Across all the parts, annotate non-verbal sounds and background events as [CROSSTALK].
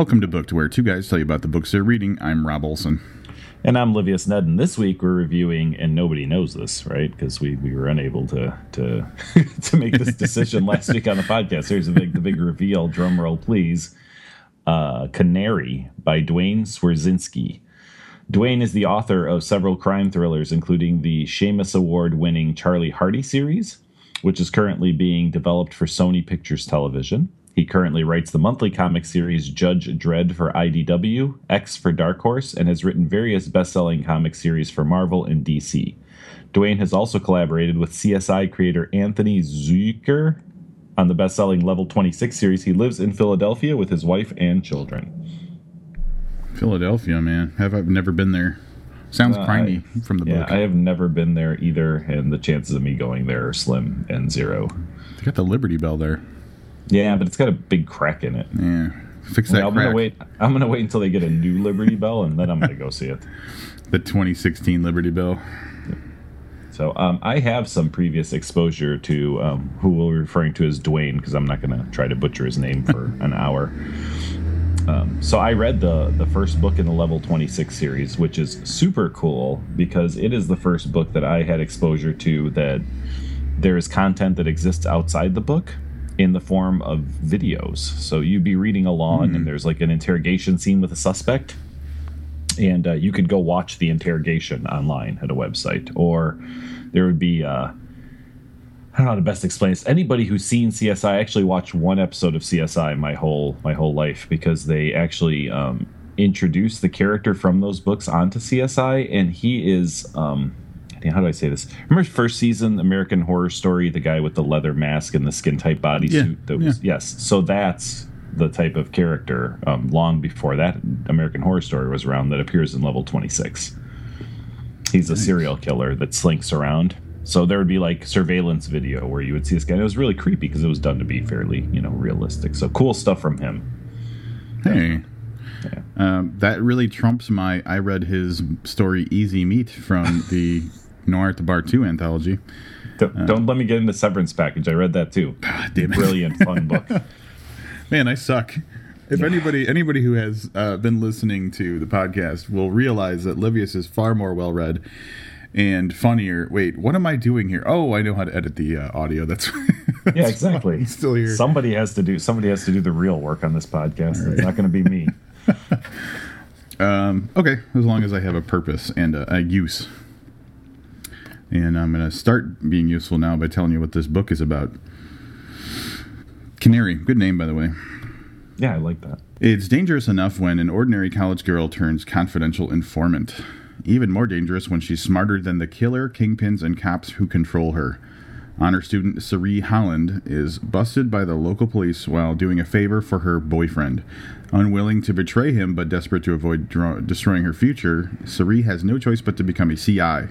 Welcome to Booked, where two guys tell you about the books they're reading. I'm Rob Olson. And I'm Livius Ned, and this week we're reviewing, and nobody knows this, right? Because we, we were unable to to [LAUGHS] to make this decision last week on the podcast. Here's the big the big reveal. Drum roll, please. Uh, Canary by Duane Swierczynski. Duane is the author of several crime thrillers, including the Shamus Award winning Charlie Hardy series, which is currently being developed for Sony Pictures Television. He currently writes the monthly comic series Judge Dredd for IDW, X for Dark Horse, and has written various best selling comic series for Marvel and DC. Duane has also collaborated with CSI creator Anthony Zuiker on the best selling Level 26 series. He lives in Philadelphia with his wife and children. Philadelphia, man. Have I never been there? Sounds uh, crimey from the yeah, book. I have never been there either, and the chances of me going there are slim and zero. They got the Liberty Bell there. Yeah, but it's got a big crack in it. Yeah, fix that. Well, I'm crack. gonna wait. I'm gonna wait until they get a new Liberty Bell, and then I'm gonna go see it. The 2016 Liberty Bell. So um, I have some previous exposure to um, who we're referring to as Duane, because I'm not going to try to butcher his name for [LAUGHS] an hour. Um, so I read the the first book in the Level 26 series, which is super cool because it is the first book that I had exposure to that there is content that exists outside the book in the form of videos. So you'd be reading along, mm-hmm. and there's like an interrogation scene with a suspect, and uh, you could go watch the interrogation online at a website, or there would be. Uh, I don't know how to best explain this. Anybody who's seen CSI, I actually watched one episode of CSI my whole my whole life because they actually um, introduced the character from those books onto CSI, and he is um, how do I say this? Remember first season American Horror Story, the guy with the leather mask and the skin tight bodysuit. Yeah, that was yeah. yes. So that's the type of character um, long before that American Horror Story was around that appears in level twenty six. He's a nice. serial killer that slinks around. So there would be like surveillance video where you would see this guy. And it was really creepy because it was done to be fairly, you know, realistic. So cool stuff from him. Hey, yeah. Um, that really trumps my. I read his story "Easy Meat" from the Noir at the Bar 2 anthology. Don't, uh, don't let me get into Severance Package. I read that too. [LAUGHS] God it. Brilliant, fun book. [LAUGHS] Man, I suck. If anybody anybody who has uh, been listening to the podcast will realize that Livius is far more well read and funnier. Wait, what am I doing here? Oh, I know how to edit the uh, audio. That's, [LAUGHS] that's yeah, exactly. Still here. Somebody has to do somebody has to do the real work on this podcast. Right. It's not going to be me. um, okay, as long as I have a purpose and a, a use and I'm going to start being useful now by telling you what this book is about. Canary, good name, by the way. Yeah, I like that. It's dangerous enough when an ordinary college girl turns confidential informant. Even more dangerous when she's smarter than the killer, kingpins, and cops who control her. Honor student Cerie Holland is busted by the local police while doing a favor for her boyfriend. Unwilling to betray him but desperate to avoid dro- destroying her future, Cerie has no choice but to become a CI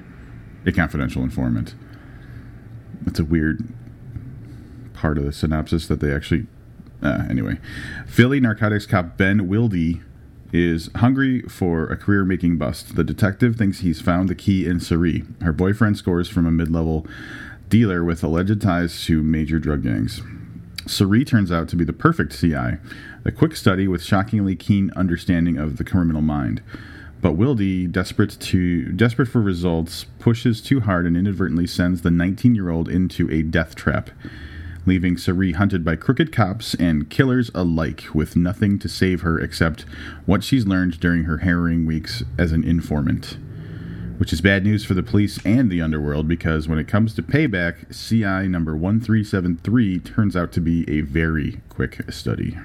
a confidential informant. That's a weird part of the synopsis that they actually. Uh, anyway, Philly narcotics cop Ben Wilde is hungry for a career making bust. The detective thinks he's found the key in Cerie. Her boyfriend scores from a mid level dealer with alleged ties to major drug gangs. Cerie turns out to be the perfect CI, a quick study with shockingly keen understanding of the criminal mind. But Wilde, desperate to desperate for results, pushes too hard and inadvertently sends the 19-year-old into a death trap, leaving Cerie hunted by crooked cops and killers alike with nothing to save her except what she's learned during her harrowing weeks as an informant. Which is bad news for the police and the underworld because when it comes to payback, CI number 1373 turns out to be a very quick study.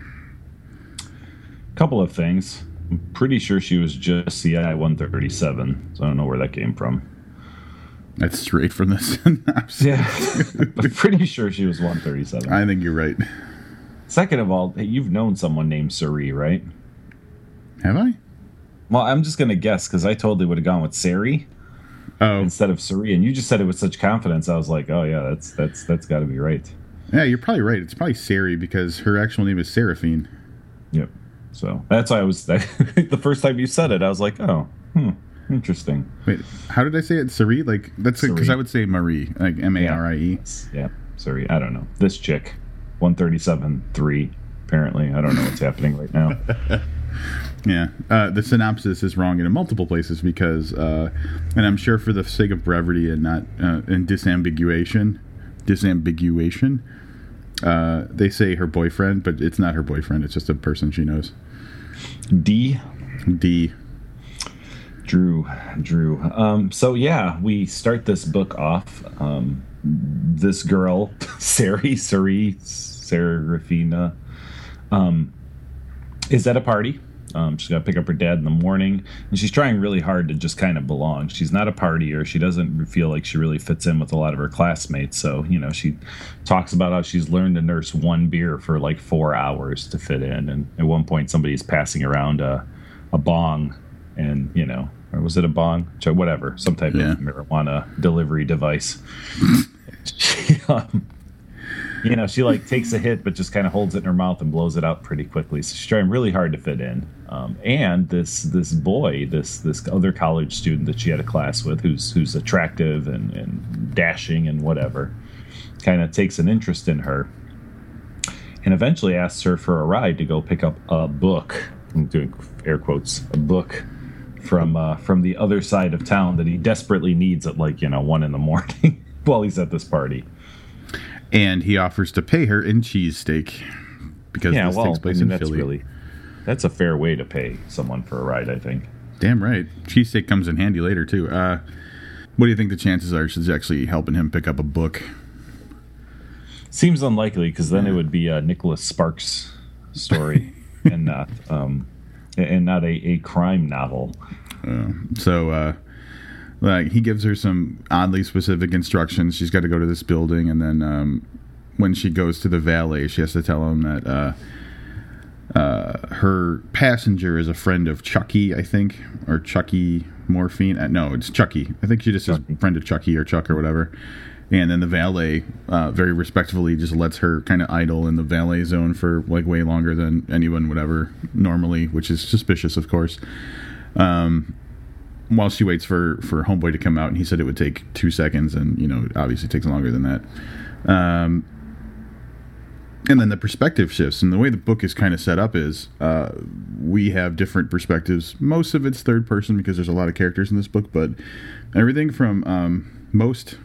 Couple of things. I'm pretty sure she was just CI 137, so I don't know where that came from. That's straight from the [LAUGHS] synopsis. Yeah, [LAUGHS] I'm pretty sure she was 137. I think you're right. Second of all, hey, you've known someone named Cerie, right? Have I? Well, I'm just gonna guess because I totally would have gone with Sari oh. instead of Cerie, and you just said it with such confidence. I was like, oh yeah, that's that's that's got to be right. Yeah, you're probably right. It's probably Sari because her actual name is Seraphine. Yep. So that's why I was [LAUGHS] the first time you said it, I was like, oh, hmm, interesting. Wait, how did I say it? Cerie? Like that's because I would say Marie, like M A R I E. Yeah, Cerie. I don't know. This chick, one thirty seven three. Apparently, I don't know what's happening right now. [LAUGHS] Yeah, uh, the synopsis is wrong in multiple places because, uh, and I'm sure for the sake of brevity and not uh, and disambiguation, disambiguation, uh, they say her boyfriend, but it's not her boyfriend. It's just a person she knows. D. D. Drew, Drew. Um, so yeah, we start this book off. Um, this girl, [LAUGHS] Sari, Sari, Serafina, um, is at a party. Um, she's got to pick up her dad in the morning, and she's trying really hard to just kind of belong. She's not a partier. She doesn't feel like she really fits in with a lot of her classmates. So, you know, she talks about how she's learned to nurse one beer for like four hours to fit in. And at one point, somebody's passing around a, a bong, and, you know, or was it a bong? Whatever, some type yeah. of marijuana delivery device. [LAUGHS] [LAUGHS] she, um, you know, she like takes a hit, but just kind of holds it in her mouth and blows it out pretty quickly. So she's trying really hard to fit in. Um, and this this boy, this this other college student that she had a class with, who's who's attractive and, and dashing and whatever, kind of takes an interest in her, and eventually asks her for a ride to go pick up a book. I'm doing air quotes, a book from uh, from the other side of town that he desperately needs at like you know one in the morning [LAUGHS] while he's at this party and he offers to pay her in cheesesteak because yeah, this well, takes place I mean, in Philly. Really, that's a fair way to pay someone for a ride, I think. Damn right. Cheesesteak comes in handy later too. Uh, what do you think the chances are she's actually helping him pick up a book? Seems unlikely because then yeah. it would be a Nicholas Sparks story [LAUGHS] and not um, and not a, a crime novel. Uh, so uh, like he gives her some oddly specific instructions. She's got to go to this building, and then um, when she goes to the valet, she has to tell him that uh, uh, her passenger is a friend of Chucky, I think, or Chucky Morphine. Uh, no, it's Chucky. I think she just Chucky. says friend of Chucky or Chuck or whatever. And then the valet, uh, very respectfully, just lets her kind of idle in the valet zone for like way longer than anyone would ever normally, which is suspicious, of course. Um, while she waits for for homeboy to come out and he said it would take two seconds and you know obviously takes longer than that um, and then the perspective shifts and the way the book is kind of set up is uh, we have different perspectives most of it's third person because there's a lot of characters in this book but everything from um, most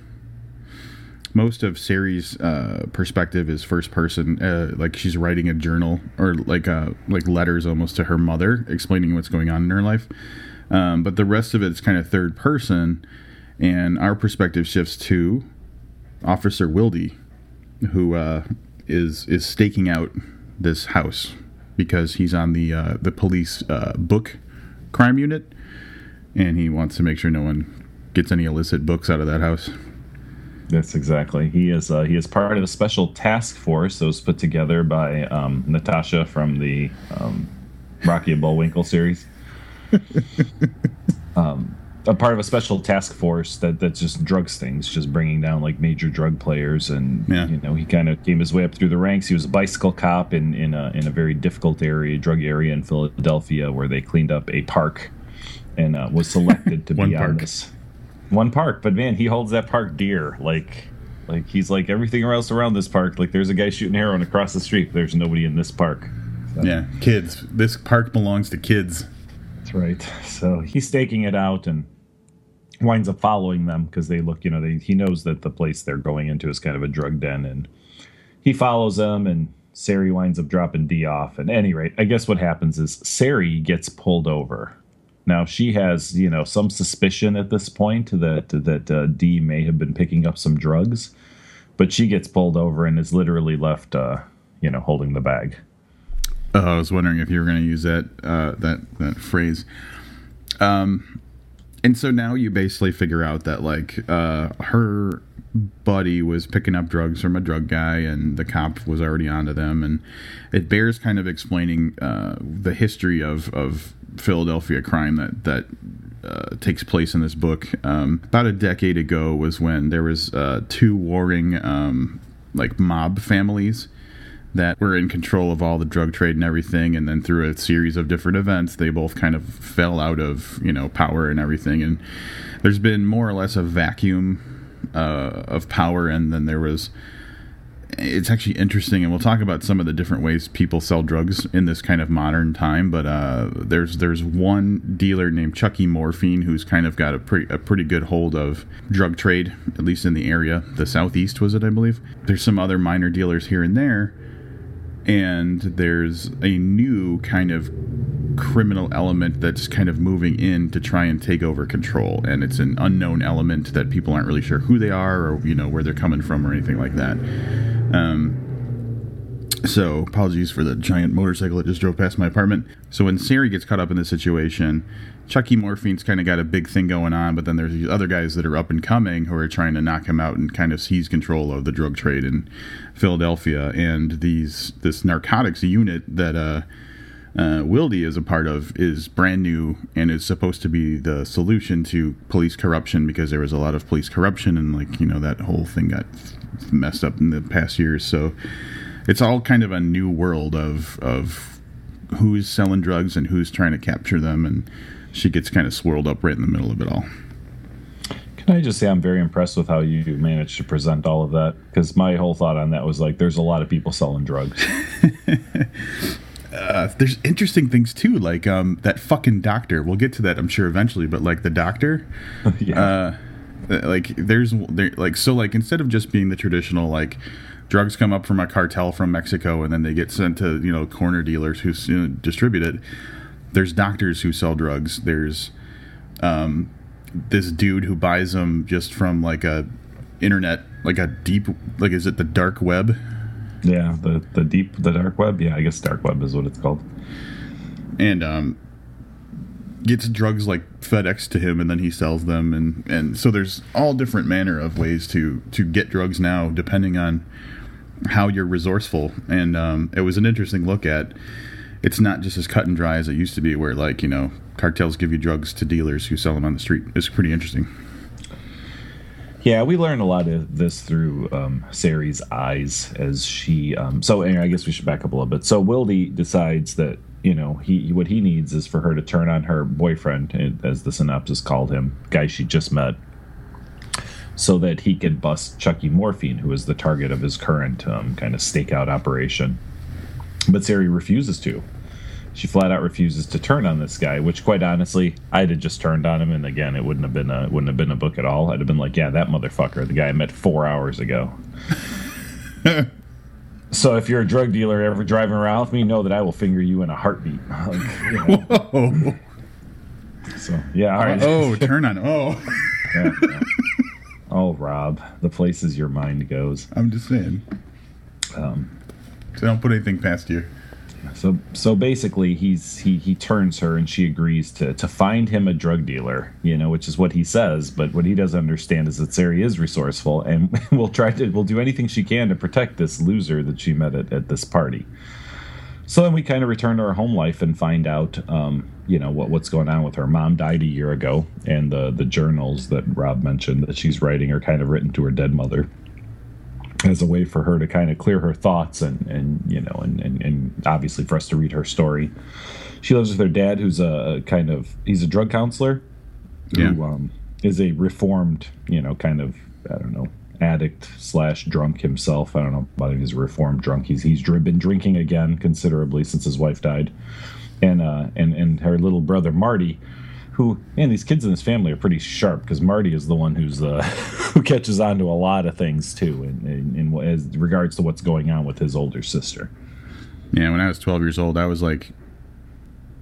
most of Sari's uh, perspective is first person, uh, like she's writing a journal or like uh, like letters almost to her mother, explaining what's going on in her life. Um, but the rest of it's kind of third person, and our perspective shifts to Officer Wildy, who uh, is is staking out this house because he's on the uh, the police uh, book crime unit, and he wants to make sure no one gets any illicit books out of that house. That's exactly. He is. Uh, he is part of a special task force that was put together by um, Natasha from the um, Rocky and Bullwinkle series. Um, a part of a special task force that that just drugs things, just bringing down like major drug players, and yeah. you know he kind of came his way up through the ranks. He was a bicycle cop in in a in a very difficult area, drug area in Philadelphia, where they cleaned up a park, and uh, was selected to [LAUGHS] be park. on this one park. But man, he holds that park dear. Like like he's like everything else around this park. Like there's a guy shooting heroin across the street. There's nobody in this park. So. Yeah, kids. This park belongs to kids. That's right. [LAUGHS] So he's staking it out and winds up following them because they look, you know, they, he knows that the place they're going into is kind of a drug den, and he follows them, and Sari winds up dropping D off. At any rate, I guess what happens is Sari gets pulled over. Now she has, you know, some suspicion at this point that that uh, D may have been picking up some drugs, but she gets pulled over and is literally left, uh, you know, holding the bag. Oh, I was wondering if you were going to use that uh, that that phrase. Um, and so now you basically figure out that like uh, her buddy was picking up drugs from a drug guy, and the cop was already onto them, and it bears kind of explaining uh, the history of of Philadelphia crime that that uh, takes place in this book. Um, about a decade ago was when there was uh, two warring um, like mob families that were in control of all the drug trade and everything and then through a series of different events they both kind of fell out of you know power and everything and there's been more or less a vacuum uh, of power and then there was it's actually interesting, and we'll talk about some of the different ways people sell drugs in this kind of modern time. But uh, there's there's one dealer named Chucky Morphine who's kind of got a pretty a pretty good hold of drug trade, at least in the area. The southeast was it, I believe. There's some other minor dealers here and there, and there's a new kind of criminal element that's kind of moving in to try and take over control. And it's an unknown element that people aren't really sure who they are or you know where they're coming from or anything like that. Um, so apologies for the giant motorcycle that just drove past my apartment. So when sari gets caught up in this situation chucky morphine's kind of got a big thing going on but then there's these other guys that are up and coming who are trying to knock him out and kind of seize control of the drug trade in philadelphia and these this narcotics unit that uh uh, Wildy is a part of is brand new and is supposed to be the solution to police corruption because there was a lot of police corruption and like you know that whole thing got messed up in the past years. So it's all kind of a new world of of who's selling drugs and who's trying to capture them, and she gets kind of swirled up right in the middle of it all. Can I just say I'm very impressed with how you managed to present all of that? Because my whole thought on that was like, there's a lot of people selling drugs. [LAUGHS] uh, there's interesting things too, like um, that fucking doctor. We'll get to that, I'm sure, eventually. But like the doctor, [LAUGHS] yeah. uh, like there's there, like so like instead of just being the traditional like drugs come up from a cartel from Mexico and then they get sent to you know corner dealers who you know, distribute it. There's doctors who sell drugs. There's um, this dude who buys them just from like a internet, like a deep, like is it the dark web? Yeah, the the deep the dark web. Yeah, I guess dark web is what it's called. And um, gets drugs like FedEx to him, and then he sells them, and and so there's all different manner of ways to to get drugs now, depending on how you're resourceful. And um, it was an interesting look at. It's not just as cut and dry as it used to be, where like you know cartels give you drugs to dealers who sell them on the street. It's pretty interesting. Yeah, we learned a lot of this through um, Sari's eyes as she. Um, so anyway, I guess we should back up a little bit. So Wildy decides that you know he what he needs is for her to turn on her boyfriend, as the synopsis called him, guy she just met, so that he can bust Chucky Morphine, who is the target of his current um, kind of stakeout operation. But Sari refuses to she flat out refuses to turn on this guy. Which, quite honestly, I'd have just turned on him, and again, it wouldn't have been a wouldn't have been a book at all. I'd have been like, yeah, that motherfucker, the guy I met four hours ago. [LAUGHS] so if you're a drug dealer ever driving around with me, know that I will finger you in a heartbeat. [LAUGHS] Like, you know. Whoa. So yeah, all right. Oh, turn on. Oh. yeah, [LAUGHS] yeah. Oh, Rob, the places your mind goes. I'm just saying. Um, so don't put anything past you. So so basically he's he he turns her and she agrees to to find him a drug dealer, you know, which is what he says, but what he doesn't understand is that Sari is resourceful and [LAUGHS] will try to will do anything she can to protect this loser that she met at, at this party. So then we kind of return to our home life and find out, um, you know, what what's going on with her. Mom died a year ago, and the the journals that Rob mentioned that she's writing are kind of written to her dead mother as a way for her to kind of clear her thoughts and and you know and, and, and obviously for us to read her story. She lives with her dad who's a kind of he's a drug counselor yeah. who um, is a reformed you know kind of i don't know addict slash drunk himself. I don't know about him he's a reformed drunk. He's he's been drinking again considerably since his wife died. And uh and and her little brother marty who and these kids in this family are pretty sharp because Marty is the one who's uh, [LAUGHS] who catches on to a lot of things too, in, in, in as regards to what's going on with his older sister. Yeah, when I was 12 years old, I was like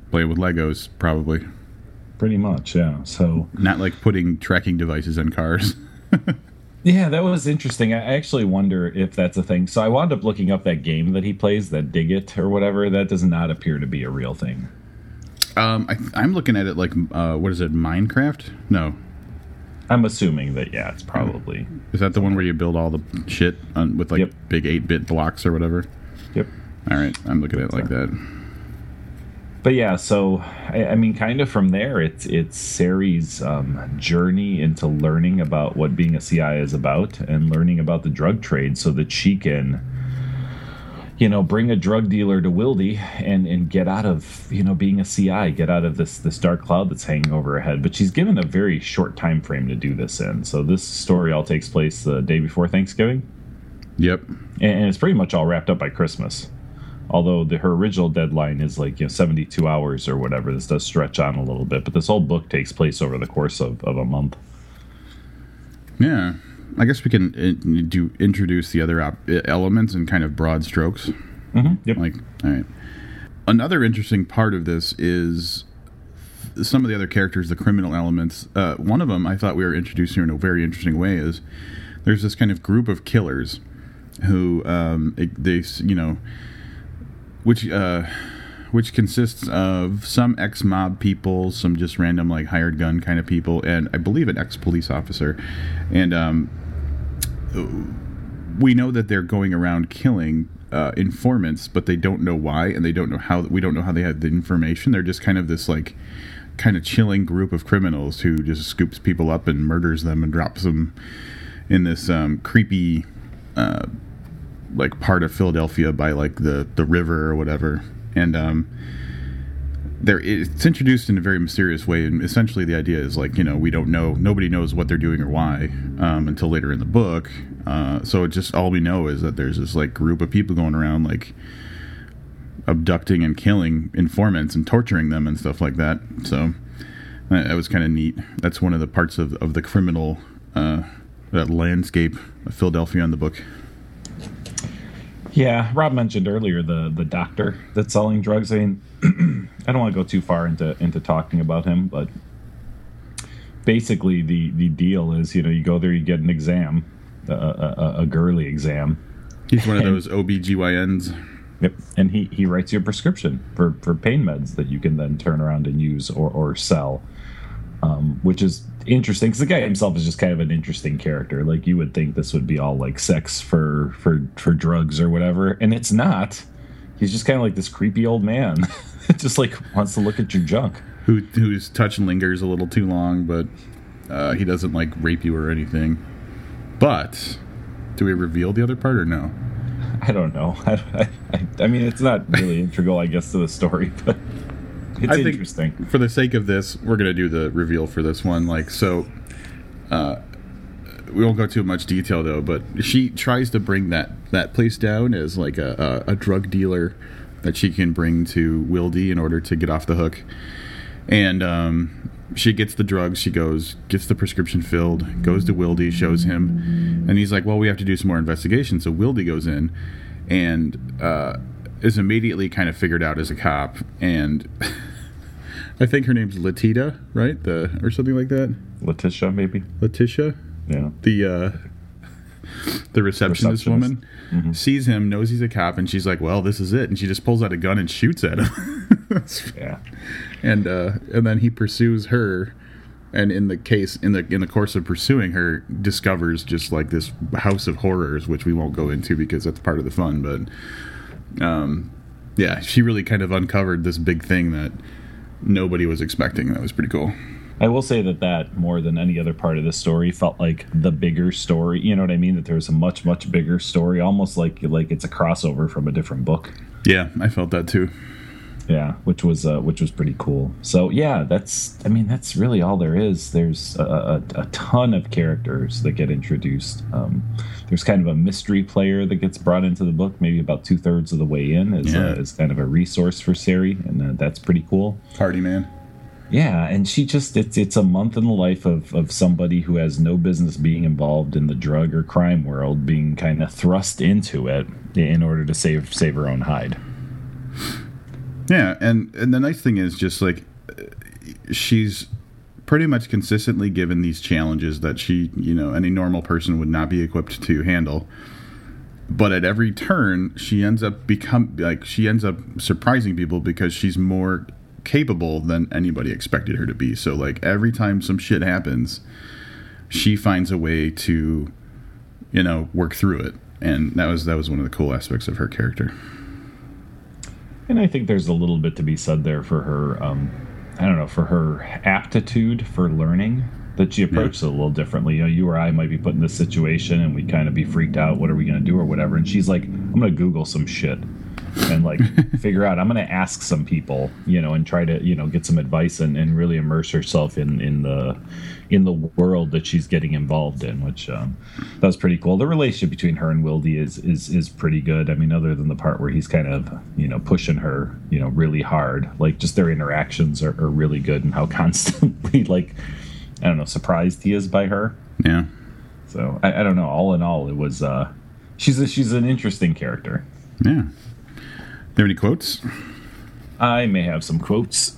playing with Legos, probably. Pretty much, yeah. So not like putting tracking devices in cars. [LAUGHS] yeah, that was interesting. I actually wonder if that's a thing. So I wound up looking up that game that he plays, that Dig It or whatever. That does not appear to be a real thing. Um, I, am looking at it like uh, what is it? Minecraft? No. I'm assuming that yeah, it's probably. Is that the one where you build all the shit on, with like yep. big eight bit blocks or whatever? Yep. All right, I'm looking at it like that. But yeah, so I, I mean, kind of from there, it's it's Sari's um, journey into learning about what being a CI is about and learning about the drug trade, so that she can you know, bring a drug dealer to Wildy and and get out of you know being a CI, get out of this this dark cloud that's hanging over her head. But she's given a very short time frame to do this in. So this story all takes place the day before Thanksgiving. Yep. and it's pretty much all wrapped up by Christmas. Although the, her original deadline is like you know 72 hours or whatever. This does stretch on a little bit, but this whole book takes place over the course of, of a month. Yeah. I guess we can uh, do introduce the other op- elements in kind of broad strokes. Mm-hmm. Yep. Like, all right. Another interesting part of this is some of the other characters, the criminal elements. Uh, one of them I thought we were introduced here in a very interesting way is there's this kind of group of killers who um, they you know which uh, which consists of some ex mob people, some just random like hired gun kind of people, and I believe an ex police officer, and um, we know that they're going around killing uh, informants, but they don't know why, and they don't know how. We don't know how they had the information. They're just kind of this like kind of chilling group of criminals who just scoops people up and murders them and drops them in this um, creepy. Uh, like part of Philadelphia by like the the river or whatever, and um, there it's introduced in a very mysterious way. And essentially, the idea is like you know we don't know, nobody knows what they're doing or why um, until later in the book. Uh, so it just all we know is that there's this like group of people going around like abducting and killing informants and torturing them and stuff like that. So that was kind of neat. That's one of the parts of of the criminal. Uh, that landscape of Philadelphia in the book. Yeah, Rob mentioned earlier the the doctor that's selling drugs. I mean, [CLEARS THROAT] I don't want to go too far into into talking about him, but basically the the deal is, you know, you go there, you get an exam, a, a, a girly exam. He's one of those OBGYNs. Yep, and he he writes you a prescription for for pain meds that you can then turn around and use or or sell, um, which is interesting because the guy himself is just kind of an interesting character. Like you would think this would be all like sex for for for drugs or whatever, and it's not. He's just kind of like this creepy old man, that [LAUGHS] just like wants to look at your junk. Who whose touch lingers a little too long, but uh, he doesn't like rape you or anything. But do we reveal the other part or no? I don't know. [LAUGHS] I, I, I mean, it's not really [LAUGHS] integral, I guess, to the story, but it's I interesting. Think for the sake of this, we're gonna do the reveal for this one. Like so, uh, we won't go too much detail though. But she tries to bring that that place down as like a, a, a drug dealer that she can bring to Wildy in order to get off the hook. And um, she gets the drugs. She goes, gets the prescription filled, goes to Wildy, shows him, and he's like, "Well, we have to do some more investigation." So Wildy goes in, and uh, is immediately kind of figured out as a cop, and [LAUGHS] I think her name's Latita, right? The or something like that. Letitia, maybe. Letitia. Yeah. The uh, the receptionist, Receptionist. woman sees him, knows he's a cop, and she's like, "Well, this is it." And she just pulls out a gun and shoots at him. [LAUGHS] Yeah. and uh, and then he pursues her, and in the case in the in the course of pursuing her, discovers just like this house of horrors, which we won't go into because that's part of the fun. But um, yeah, she really kind of uncovered this big thing that nobody was expecting. That was pretty cool. I will say that that more than any other part of the story felt like the bigger story. You know what I mean? That there was a much much bigger story, almost like like it's a crossover from a different book. Yeah, I felt that too. Yeah, which was uh, which was pretty cool. So yeah, that's I mean that's really all there is. There's a, a, a ton of characters that get introduced. Um, there's kind of a mystery player that gets brought into the book, maybe about two thirds of the way in, as, Yeah. uh, as kind of a resource for Sari, and uh, that's pretty cool. Party man. Yeah, and she just it's it's a month in the life of of somebody who has no business being involved in the drug or crime world, being kind of thrust into it in order to save save her own hide. Yeah, and and the nice thing is just like uh, she's pretty much consistently given these challenges that she, you know, any normal person would not be equipped to handle. But at every turn, she ends up become like she ends up surprising people because she's more capable than anybody expected her to be. So like every time some shit happens, she finds a way to you know, work through it. And that was that was one of the cool aspects of her character. And I think there's a little bit to be said there for her, um, I don't know, for her aptitude for learning. That she approaches it a little differently. You know, you or I might be put in this situation and we kind of be freaked out. What are we going to do or whatever? And she's like, I'm going to Google some shit. And like [LAUGHS] figure out i'm going to ask some people you know and try to you know get some advice and, and really immerse herself in in the in the world that she's getting involved in which um, that was pretty cool. The relationship between her and wildy is is is pretty good. I mean other than the part where he's kind of you know pushing her you know really hard like just their interactions are, are really good and how [LAUGHS] constantly like i don't know surprised he is by her. Yeah. so I, I don't know. All in all it was uh she's a, she's an interesting character. Yeah. There any quotes? I may have some quotes.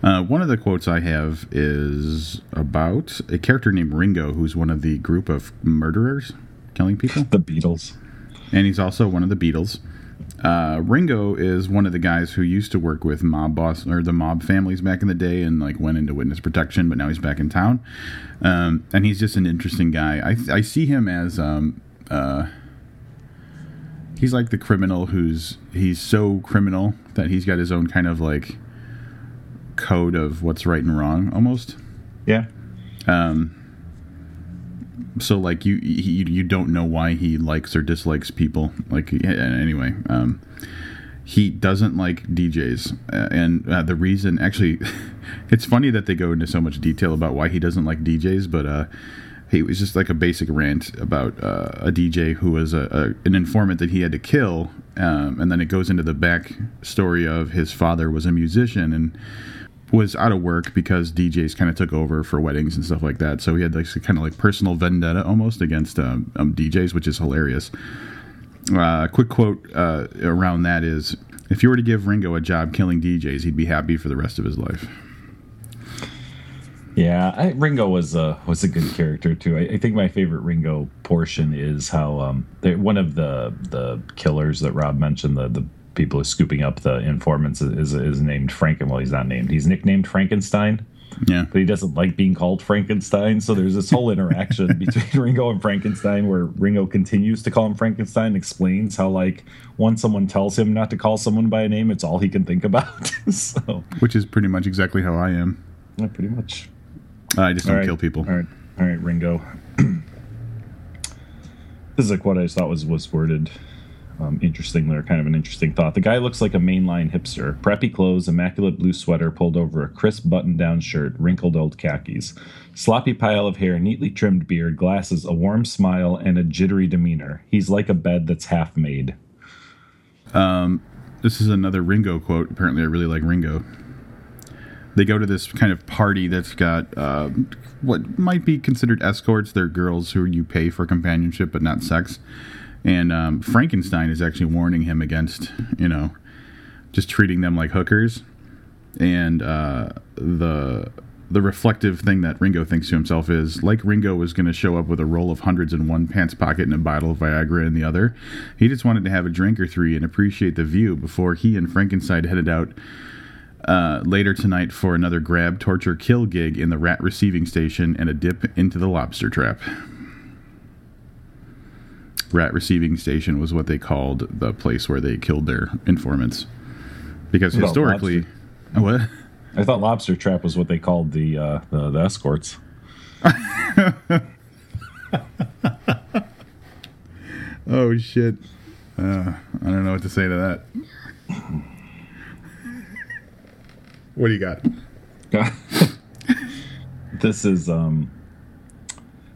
Uh, one of the quotes I have is about a character named Ringo, who's one of the group of murderers killing people, The Beatles. and he's also one of the Beatles. Uh, Ringo is one of the guys who used to work with mob boss or the mob families back in the day, and like went into witness protection, but now he's back in town. Um, and he's just an interesting guy. I I see him as um, uh, he's like the criminal who's he's so criminal that he's got his own kind of like code of what's right and wrong almost. Yeah. Um so like you you, you don't know why he likes or dislikes people. Like anyway um he doesn't like DJs uh, and uh, the reason actually [LAUGHS] it's funny that they go into so much detail about why he doesn't like DJs but uh he was just like a basic rant about uh, a DJ who was a, a, an informant that he had to kill, um, and then it goes into the back story of his father was a musician and was out of work because DJs kind of took over for weddings and stuff like that. So he had like kind of like personal vendetta almost against um, um, DJs, which is hilarious. Uh, quick quote uh, around that is: If you were to give Ringo a job killing DJs, he'd be happy for the rest of his life. Yeah, I, Ringo was a was a good character too. I, I think my favorite Ringo portion is how um they, one of the the killers that Rob mentioned the the people who scooping up the informants is is named Franken. Well, he's not named. He's nicknamed Frankenstein, Yeah, but he doesn't like being called Frankenstein. So there's this whole interaction [LAUGHS] between Ringo and Frankenstein where Ringo continues to call him Frankenstein, explains how like once someone tells him not to call someone by a name, it's all he can think about. [LAUGHS] so which is pretty much exactly how I am. yeah, pretty much. I just don't right. kill people. All right, all right, Ringo. [CLEARS THROAT] this is like what I just thought was was worded um, interestingly, or kind of an interesting thought. The guy looks like a mainline hipster: preppy clothes, immaculate blue sweater pulled over a crisp button-down shirt, wrinkled old khakis, sloppy pile of hair, neatly trimmed beard, glasses, a warm smile, and a jittery demeanor. He's like a bed that's half made. Um, this is another Ringo quote. Apparently, I really like Ringo. They go to this kind of party that's got uh, what might be considered escorts. They're girls who you pay for companionship but not sex. And um, Frankenstein is actually warning him against, you know, just treating them like hookers. And uh, the the reflective thing that Ringo thinks to himself is like Ringo was going to show up with a roll of hundreds in one pants pocket and a bottle of Viagra in the other. He just wanted to have a drink or three and appreciate the view before he and Frankenstein headed out uh, later tonight for another grab, torture, kill gig in the rat receiving station and a dip into the lobster trap. Rat receiving station was what they called the place where they killed their informants. Because historically, what? I thought lobster trap was what they called the uh, the, the escorts. [LAUGHS] Oh shit! Uh, I don't know what to say to that. [LAUGHS] What do you got? [LAUGHS] this is um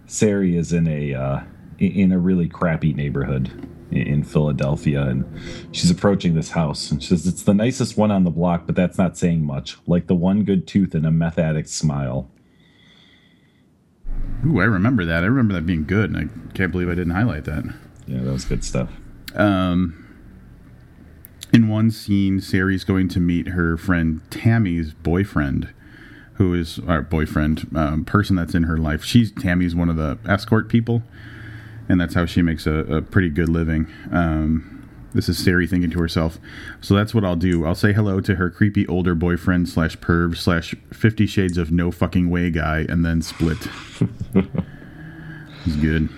Sari is in a uh in a really crappy neighborhood in Philadelphia and she's approaching this house and she says it's the nicest one on the block but that's not saying much like the one good tooth and a meth addict's smile Ooh, I remember that. I remember that being good, and I can't believe I didn't highlight that. yeah that was good stuff Um, in one scene, Sari's going to meet her friend Tammy's boyfriend, who is our boyfriend, um, person that's in her life. She's Tammy's one of the escort people, and that's how she makes a, a pretty good living. Um, this is Sari thinking to herself. So that's what I'll do. I'll say hello to her creepy older boyfriend slash perv slash Fifty Shades of No Fucking Way guy, and then split. [LAUGHS] He's good.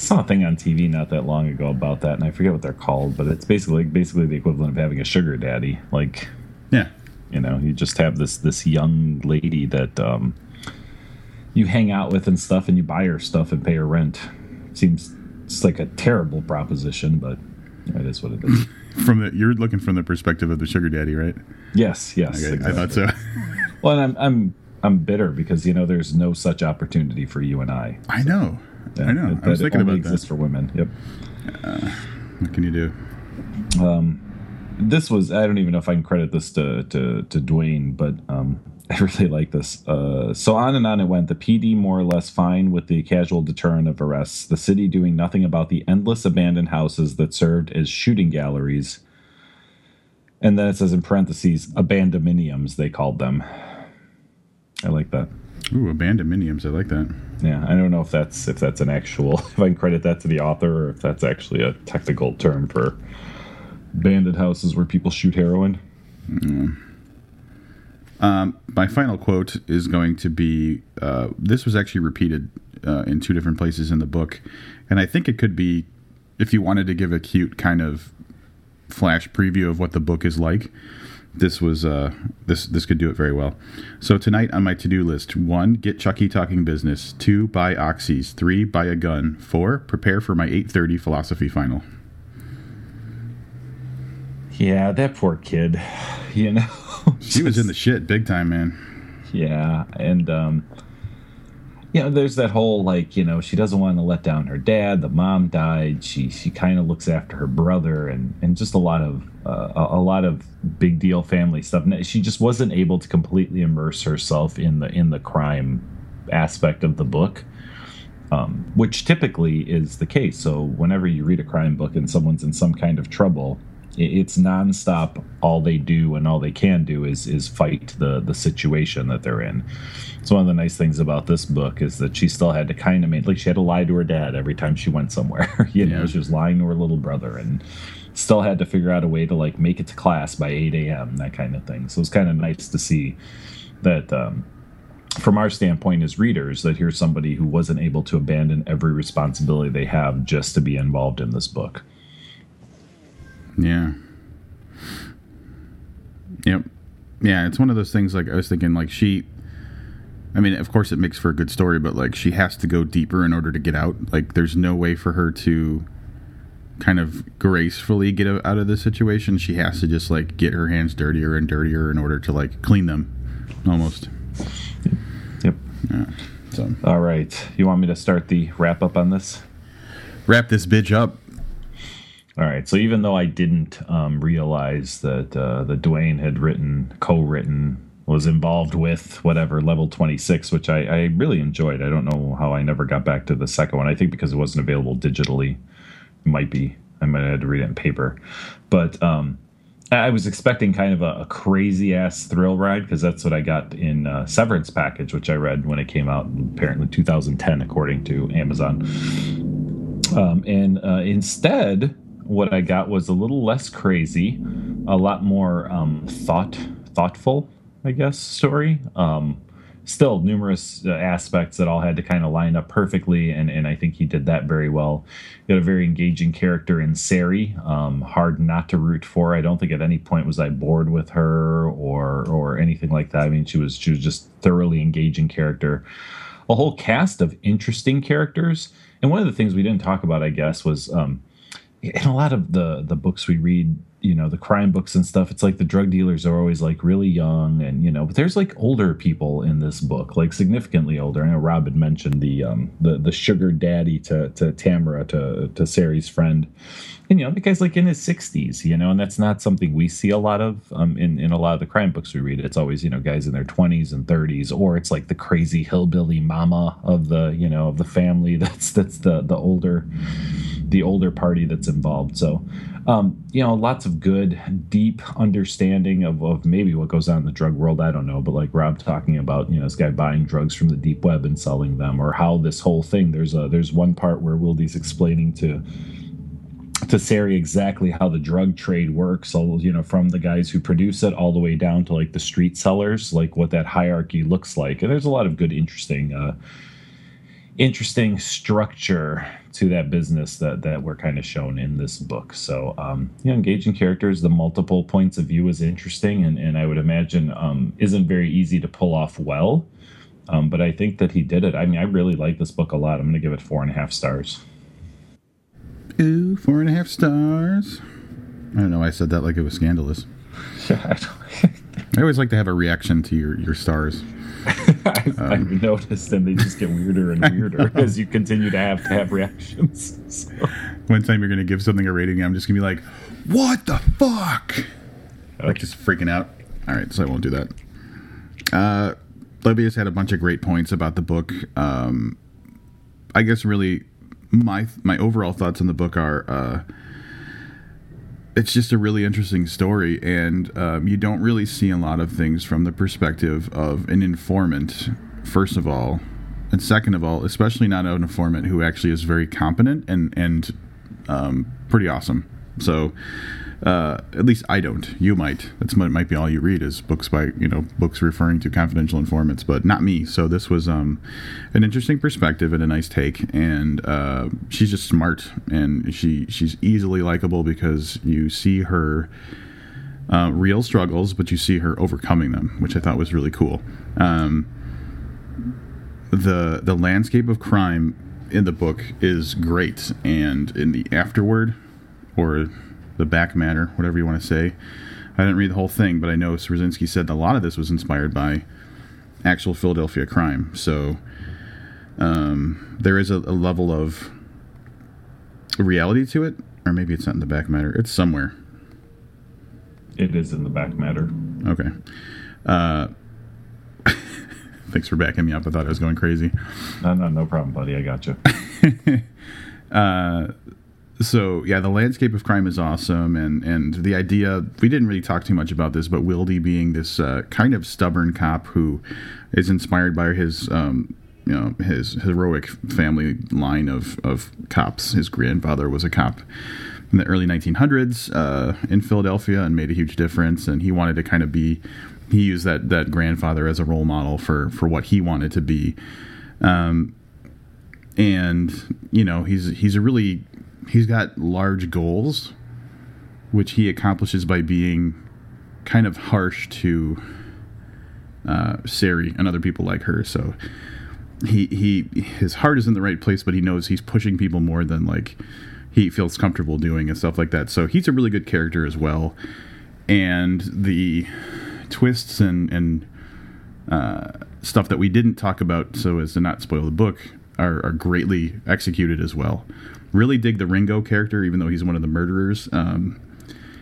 I saw a thing on TV not that long ago about that and I forget what they're called but it's basically basically the equivalent of having a sugar daddy like Yeah. you know you just have this this young lady that um you hang out with and stuff and you buy her stuff and pay her rent seems it's like a terrible proposition but it is what it is [LAUGHS] from the you're looking from the perspective of the sugar daddy, right? Yes, yes. Okay, exactly. I thought so. well, I'm I'm I'm bitter because you know there's no such opportunity for you and I. I know. Yeah, I know. That, I was thinking about exists that. for women. Yep. Uh, what can you do? Um, this was I don't even know if I can credit this to to, to Duane, but um, [LAUGHS] I really like this. Uh, so on and on it went. The PD more or less fine with the casual deterrent of arrests. The city doing nothing about the endless abandoned houses that served as shooting galleries. And then it says in parentheses, abandonminiums, they called them. I like that. Ooh, abandonminiums. I like that. Yeah, I don't know if that's if that's an actual [LAUGHS] if I can credit that to the author or if that's actually a technical term for bandit houses where people shoot heroin. Mm. Um, my final quote is going to be uh, this was actually repeated uh, in two different places in the book, and I think it could be if you wanted to give a cute kind of flash preview of what the book is like. This was uh, this this could do it very well. So tonight on my to do list: one, get Chucky talking business; two, buy oxys; three, buy a gun; four, prepare for my eight thirty philosophy final. Yeah, that poor kid. [SIGHS] You know, she was in the [LAUGHS] shit big time, man. Yeah, and um, you know, there's that whole like, you know, she doesn't want to let down her dad. The mom died. She she kind of looks after her brother, and and just a lot of uh, a, a, lot of big deal family stuff. And she just wasn't able to completely immerse herself in the in the crime aspect of the book. Um, which typically is the case. So, whenever you read a crime book and someone's in some kind of trouble, it's nonstop. All they do and all they can do is is fight the the situation that they're in. So one of the nice things about this book is that she still had to kind of make like she had to lie to her dad every time she went somewhere. [LAUGHS] you know, she was lying to her little brother and still had to figure out a way to like make it to class by 8 a.m. that kind of thing. So it's kind of nice to see that. Um, from our standpoint as readers, that here's somebody who wasn't able to abandon every responsibility they have just to be involved in this book. Yeah. Yep. Yeah, it's one of those things like I was thinking like she I mean, of course it makes for a good story, but like she has to go deeper in order to get out. Like there's no way for her to kind of gracefully get out of this situation. She has to just like get her hands dirtier and dirtier in order to like clean them almost. Yep. Yeah. So. All right. You want me to start the wrap up on this? Wrap this bitch up. All right. So even though I didn't um, realize that uh, that Duane had written, co-written, was involved with whatever level 26, which I, I really enjoyed. I don't know how I never got back to the second one. I think because it wasn't available digitally. Might be. I might have had to read it in paper. But um, I was expecting kind of a, a crazy ass thrill ride because that's what I got in uh, Severance package, which I read when it came out, apparently 2010, according to Amazon. Um, and uh, instead, what I got was a little less crazy, a lot more um, thought thoughtful, I guess, story. Um, still numerous uh, aspects that all had to kind of line up perfectly, and, and I think he did that very well. He got a very engaging character in Sari, um, hard not to root for. I don't think at any point was I bored with her or or anything like that. I mean, she was she was just thoroughly engaging character. A whole cast of interesting characters, and one of the things we didn't talk about, I guess, was um, in a lot of the the books we read you know the crime books and stuff it's like the drug dealers are always like really young and you know but there's like older people in this book like significantly older. I know rob had mentioned the um the the sugar daddy to to tamara to to sari's friend. And you know the guy's like in his 60s you know and that's not something we see a lot of um in in a lot of the crime books we read. It's always you know guys in their 20s and 30s or it's like the crazy hillbilly mama of the you know of the family [LAUGHS] that's that's the the older the older party that's involved. So, um, you know, lots of good, deep understanding of, of maybe what goes on in the drug world. I don't know, but like Rob talking about, you know, this guy buying drugs from the deep web and selling them, or how this whole thing. There's a there's one part where Wildy's explaining to to Sari exactly how the drug trade works, all you know, from the guys who produce it all the way down to like the street sellers, like what that hierarchy looks like. And there's a lot of good, interesting. Uh, interesting structure to that business that that we're kind of shown in this book. So, um, you know, engaging characters, the multiple points of view is interesting, and and I would imagine um, isn't very easy to pull off well. Um, but I think that he did it. I mean, I really like this book a lot. I'm going to give it four and a half stars. Ooh, four and a half stars. I don't know. I said that like it was scandalous. Yeah, [LAUGHS] I, I always like to have a reaction to your your stars. I've, I've noticed, and they just get weirder and [LAUGHS] weirder as you continue to have to have reactions. [LAUGHS] So, One time you're going to give something a rating, I'm just going to be like, "What the fuck?" Like just freaking out. All right, so I won't do that. Uh, Livius had a bunch of great points about the book. Um, I guess really my my overall thoughts on the book are uh, it's just a really interesting story, and um, you don't really see a lot of things from the perspective of an informant. First of all, and second of all, especially not an informant who actually is very competent and and um, pretty awesome. So. Uh, at least I don't. You might. That's what might be all you read is books by you know books referring to confidential informants, but not me. So this was um, an interesting perspective and a nice take. And uh, she's just smart and she she's easily likable because you see her uh, real struggles, but you see her overcoming them, which I thought was really cool. Um, the the landscape of crime in the book is great, and in the afterword or the back matter, whatever you want to say. I didn't read the whole thing, but I know Swierczynski said a lot of this was inspired by actual Philadelphia crime. So um, there is a, a level of reality to it, or maybe it's not in the back matter. It's somewhere. it is in the back matter. Okay. Uh, [LAUGHS] thanks for backing me up. I thought I was going crazy. No, no, no problem, buddy. I got you. [LAUGHS] so yeah, the landscape of crime is awesome, and and the idea we didn't really talk too much about this, but Wildy being this uh, kind of stubborn cop who is inspired by his um, you know his heroic family line of of cops. His grandfather was a cop in the early 1900s uh, in Philadelphia and made a huge difference, and he wanted to kind of be. He used that that grandfather as a role model for for what he wanted to be. Um, and you know he's he's a really he's got large goals which he accomplishes by being kind of harsh to uh, Sarie and other people like her. So he he his heart is in the right place, but he knows he's pushing people more than like he feels comfortable doing and stuff like that. So he's a really good character as well. And the twists and and uh, stuff that we didn't talk about, so as to not spoil the book, are, are greatly executed as well. Really dig the Ringo character, even though he's one of the murderers. Um,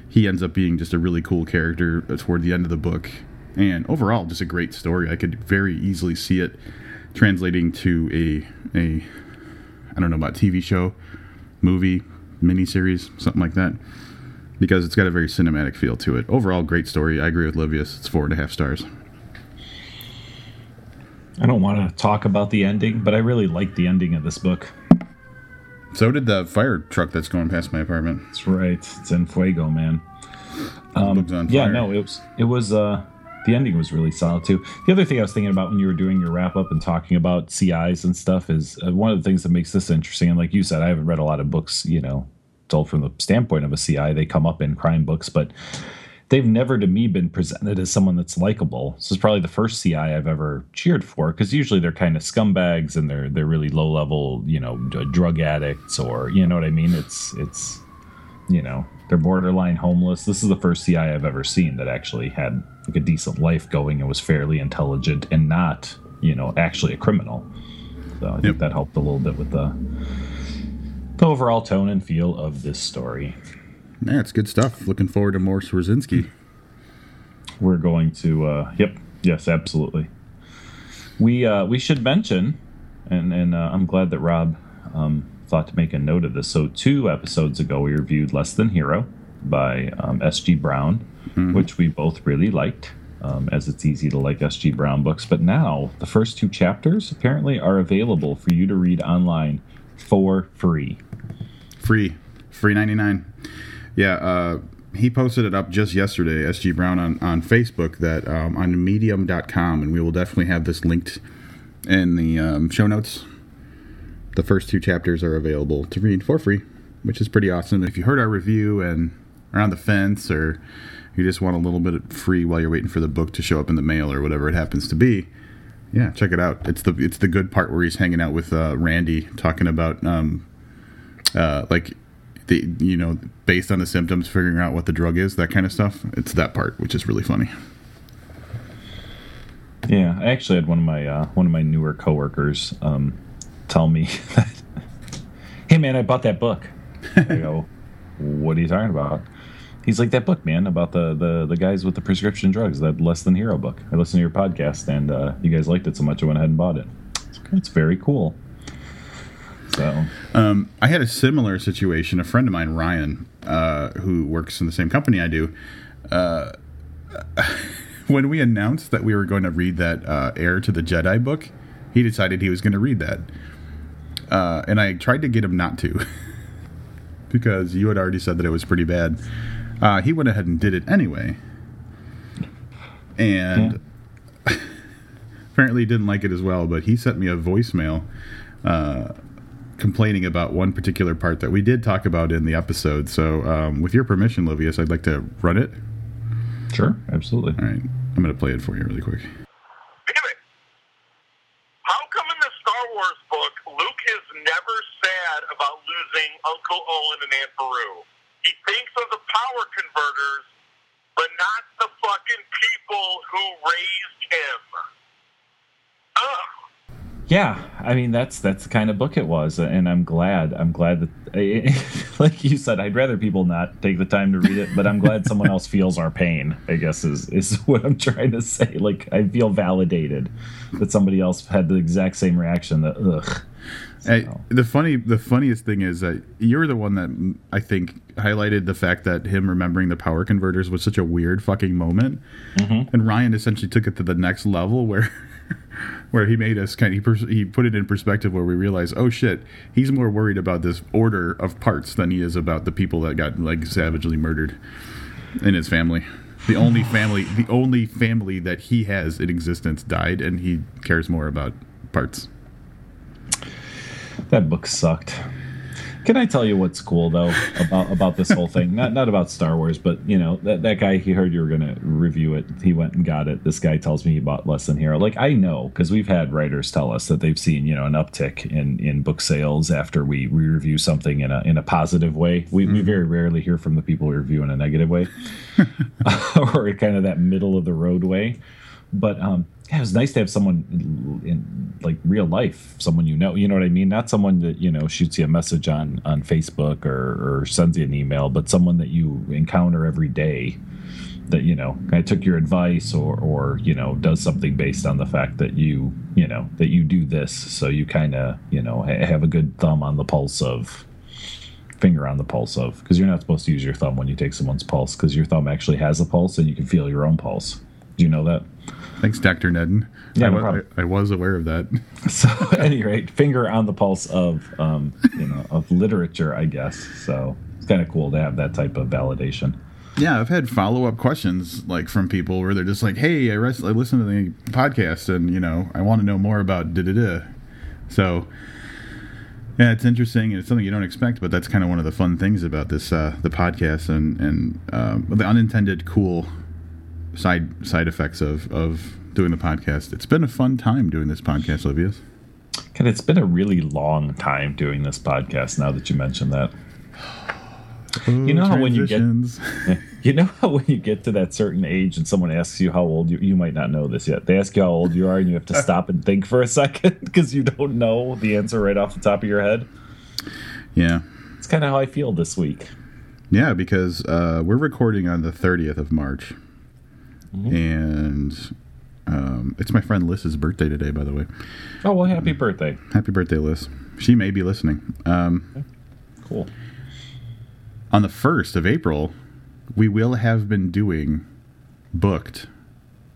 he ends up being just a really cool character toward the end of the book, and overall, just a great story. I could very easily see it translating to a a I don't know about TV show, movie, miniseries, something like that, because it's got a very cinematic feel to it. Overall, great story. I agree with Livius. It's four and a half stars. I don't want to talk about the ending, but I really like the ending of this book. So did the fire truck that's going past my apartment. That's right. It's in Fuego, man. On Yeah, no, it was it was uh the ending was really solid too. The other thing I was thinking about when you were doing your wrap up and talking about CIs and stuff is uh, one of the things that makes this interesting. And like you said, I haven't read a lot of books, you know, told from the standpoint of a CI. They come up in crime books, but they've never to me been presented as someone that's likable. This is probably the first CI I've ever cheered for because usually they're kind of scumbags and they're they're really low level, you know, drug addicts or you know what I mean. It's it's you know they're borderline homeless. This is the first CI I've ever seen that actually had like a decent life going and was fairly intelligent and not you know actually a criminal. So I think Yep. that helped a little bit with the the overall tone and feel of this story. Yeah, it's good stuff. Looking forward to more Swierczynski. we're going to uh yep yes absolutely we uh we should mention and and uh, i'm glad that rob um thought to make a note of this so two episodes ago we reviewed less than hero by um, sg browne which we both really liked um, as it's easy to like sg browne books but now the first two chapters apparently are available for you to read online for free Free. Free 99. Yeah, uh, he posted it up just yesterday, SG Browne, on, on Facebook, that um, on medium.com, and we will definitely have this linked in the um, show notes. The first two chapters are available to read for free, which is pretty awesome. If you heard our review and are on the fence, or you just want a little bit of free while you're waiting for the book to show up in the mail or whatever it happens to be, yeah, check it out. It's the it's the good part where he's hanging out with uh, Randy, talking about um, uh, like the you know based on the symptoms figuring out what the drug is that kind of stuff it's that part which is really funny Yeah, I actually had one of my uh, one of my newer coworkers um, tell me [LAUGHS] that, "Hey man, I bought that book." I go, [LAUGHS] "What are you talking about?" He's like, "That book, man, about the the the guys with the prescription drugs, that Less Than Hero book. I listened to your podcast, and uh, you guys liked it so much, I went ahead and bought it. It's, it's very cool." So, um, i had a similar situation. A friend of mine ryan uh, who works in the same company i do uh, [LAUGHS] when we announced that we were going to read that uh, heir to the jedi book he decided he was going to read that. Uh, and i tried to get him not to [LAUGHS] because you had already said that it was pretty bad. Uh, he went ahead and did it anyway. And [LAUGHS] apparently didn't like it as well but he sent me a voicemail uh, complaining about one particular part that we did talk about in the episode so um, with your permission livius i'd like to run it sure, absolutely. all right i'm going to play it for you really quick Damn it. How come in the Star Wars book, Luke is never sad about losing Uncle Owen and Aunt Beru? He thinks of the power converters, but not the fucking people who raised him. Ugh. Yeah, I mean that's that's the kind of book it was, and I'm glad. I'm glad that, [LAUGHS] like you said, I'd rather people not take the time to read it, but I'm glad someone else feels our pain. I guess is is [LAUGHS] what I'm trying to say. Like I feel validated that somebody else had the exact same reaction. That ugh. So- the funny, the funniest thing is that you're the one that I think highlighted the fact that him remembering the power converters was such a weird fucking moment, mm-hmm. and Ryan essentially took it to the next level where, where he made us kind. Of, he pers- he put it in perspective where we realized, oh shit, he's more worried about this order of parts than he is about the people that got like savagely murdered in his family. The only family, the only family that he has in existence died, and he cares more about parts. That book sucked. Can I tell you what's cool though about about this whole thing? Not not about Star Wars, but you know that that guy he heard you were going to review it. He went and got it. This guy tells me he bought Less Than Hero. Like I know because we've had writers tell us that they've seen you know an uptick in in book sales after we we review something in a in a positive way. We we mm-hmm. very rarely hear from the people who review in a negative way, [LAUGHS] [LAUGHS] or kind of that middle of the road way. But um, yeah, it was nice to have someone in like real life, someone you know. You know what I mean? Not someone that you know shoots you a message on on Facebook or, or sends you an email, but someone that you encounter every day. That you know, of took your advice, or or you know, does something based on the fact that you you know that you do this, so you kind of you know ha- have a good thumb on the pulse of finger on the pulse of because you're not supposed to use your thumb when you take someone's pulse because your thumb actually has a pulse and you can feel your own pulse. Do you know that? Thanks, Dr. Nedden. Yeah, I, no problem. I, I was aware of that. [LAUGHS] So at any rate, finger on the pulse of um, you know of literature, I guess. So it's kind of cool to have that type of validation. Yeah, I've had follow up questions like from people where they're just like, "Hey, I, res- I listened to the podcast, and you know, I want to know more about da da da." So, yeah, it's interesting, and it's something you don't expect, but that's kind of one of the fun things about this uh, the podcast, and and um, the unintended cool side side effects of of doing the podcast. It's been a fun time doing this podcast, Livius. And it's been a really long time doing this podcast. Now that you mention that, You know how when you get- [LAUGHS] you know how when you get to that certain age and someone asks you how old you you might not know this yet. They ask you how old you are, and you have to [LAUGHS] stop and think for a second [LAUGHS] because you don't know the answer right off the top of your head. yeah. It's kind of how I feel this week. Yeah, because uh, we're recording on the 30th of March. And um, it's my friend Liz's birthday today, by the way. Oh well, happy birthday! Happy birthday, Liz. She may be listening. Um, Cool. on the 1st of April, we will have been doing booked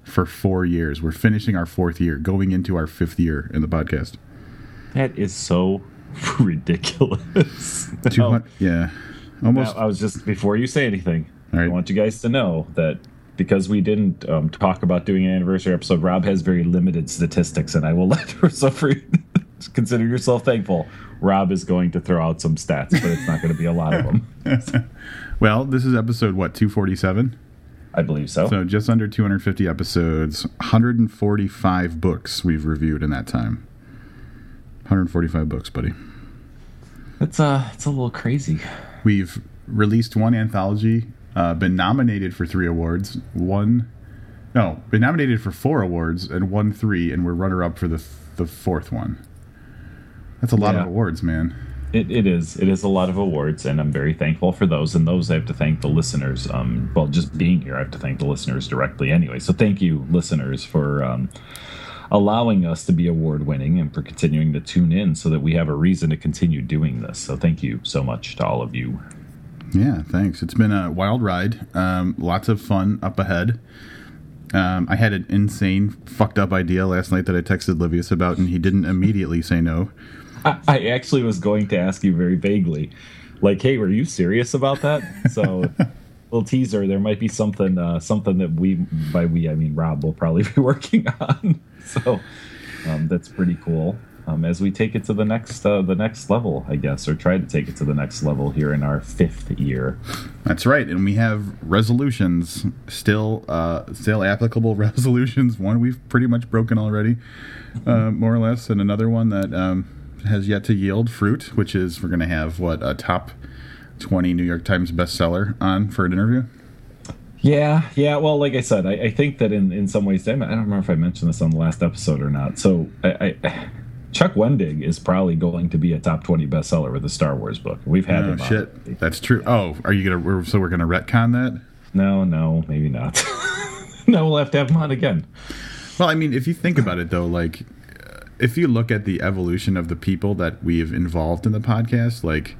for four years. We're finishing our fourth year, going into our fifth year in the podcast. That is so [LAUGHS] ridiculous. Hun- yeah. Almost. Now, I was just before you say anything. Right. I want you guys to know that because we didn't um, talk about doing an anniversary episode, Rob has very limited statistics, and I will [LAUGHS] let her suffer. [LAUGHS] Consider yourself thankful. Rob is going to throw out some stats, but it's not going to be a lot of them. [LAUGHS] well, this is episode, what, 247? I believe so. So just under 250 episodes, 145 books we've reviewed in that time. 145 books, buddy. That's uh, it's a little crazy. we've released one anthology, uh, been nominated for three awards, one, no, been nominated for four awards and won three, and we're runner up for the the fourth one. That's a lot Yeah. of awards, man. It, it is. It is a lot of awards, and I'm very thankful for those. And those I have to thank the listeners. Um, well, just being here, I have to thank the listeners directly anyway. So thank you, listeners, for um, allowing us to be award winning and for continuing to tune in so that we have a reason to continue doing this. So thank you so much to all of you. Yeah, thanks. It's been a wild ride. Um, lots of fun up ahead. Um, I had an insane, fucked up idea last night that I texted Livius about, and he didn't immediately say no. I, [LAUGHS] I actually was going to ask you very vaguely, like, "Hey, were you serious about that?" So, [LAUGHS] little teaser. There might be something, uh, something that we, by we, I mean Rob, will probably [LAUGHS] be working on. So, um, that's pretty cool. Um, as we take it to the next, uh, the next level, I guess, or try to take it to the next level here in our fifth year. That's right, and we have resolutions still, uh, still applicable [LAUGHS] resolutions. One we've pretty much broken already, uh, more or less, and another one that um, has yet to yield fruit, which is we're going to have what a top twenty New York Times bestseller on for an interview. Yeah, yeah. Well, like I said, I, I think that in, in some ways, I don't remember if I mentioned this on the last episode or not. So, I, I, Chuck Wendig is probably going to be a top twenty bestseller with a Star Wars book. We've had Oh him. on. that's true. Oh, are you gonna? we're- So we're gonna retcon that? No, no, maybe not. [LAUGHS] no, we'll have to have him on again. Well, I mean, if you think about it, though, like uh, if you look at the evolution of the people that we've involved in the podcast, like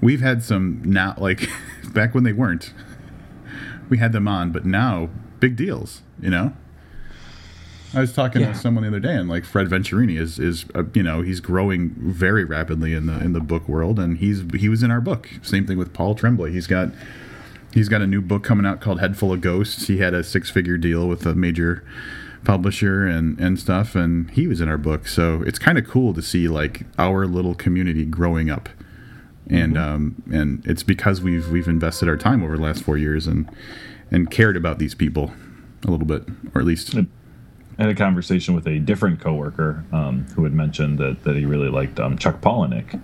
we've had some now, like [LAUGHS] back when they weren't, we had them on, but now big deals, you know. I was talking Yeah. to someone the other day, and like Fred Venturini is is uh, you know he's growing very rapidly in the in the book world, and he's he was in our book. Same thing with Paul Tremblay. He's got he's got a new book coming out called Head Full of Ghosts. He had a six figure deal with a major publisher and and stuff, and he was in our book. So it's kind of cool to see like our little community growing up, and um and it's because we've we've invested our time over the last four years and and cared about these people a little bit, or at least had a conversation with a different coworker um, who had mentioned that, that he really liked um, Chuck Palahniuk.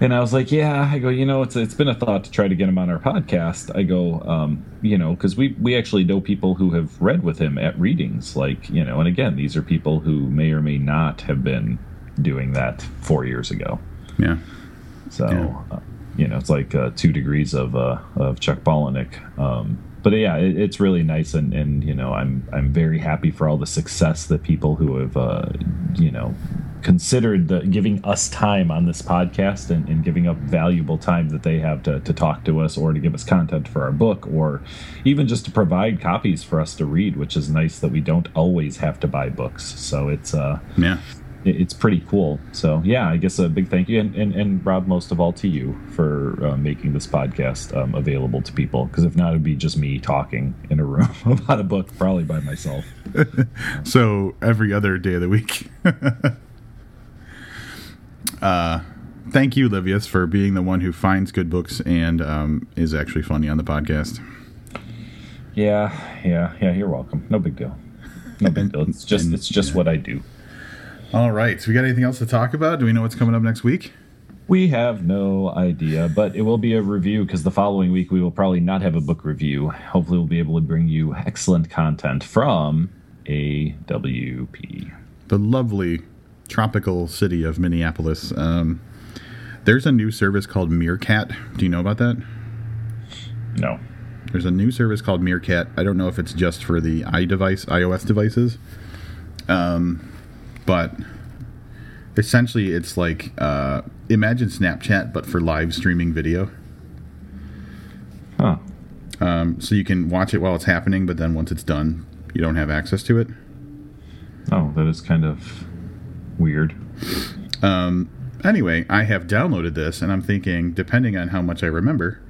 And I was like, yeah, I go, you know, it's it's been a thought to try to get him on our podcast. I go, um, you know, because we we actually know people who have read with him at readings, like you know, and again, these are people who may or may not have been doing that four years ago. yeah. So, Yeah. uh, you know, it's like uh, two degrees of uh, of Chuck Palahniuk. Um, but yeah, it, it's really nice, and, and you know, I'm I'm very happy for all the success that people who have uh, you know considered the, giving us time on this podcast and, and giving up valuable time that they have to, to talk to us or to give us content for our book or even just to provide copies for us to read which is nice that we don't always have to buy books so it's uh Yeah. It- it's pretty cool. So yeah, I guess a big thank you, and and, and Rob, most of all to you for uh, making this podcast um, available to people. Because if not, it'd be just me talking in a room [LAUGHS] about a book, probably by myself. [LAUGHS] So every other day of the week. [LAUGHS] uh, thank you, Livius, for being the one who finds good books and um, is actually funny on the podcast. Yeah, yeah, yeah. You're welcome. No big deal. No big deal. It's just it's just yeah. what I do. All right. So we got anything else to talk about? Do we know what's coming up next week? We have no idea, but it will be a review because the following week we will probably not have a book review. Hopefully, we'll be able to bring you excellent content from AWP. The lovely tropical city of Minneapolis. Um, there's a new service called Meerkat. Do you know about that? No. There's a new service called Meerkat. I don't know if it's just for the iDevice, iOS devices, um, but essentially it's like uh, imagine Snapchat but for live streaming video. Huh. Um, so you can watch it while it's happening, but then once it's done, you don't have access to it. Oh, that is kind of weird. Um, anyway, I have downloaded this, and I'm thinking, depending on how much I remember,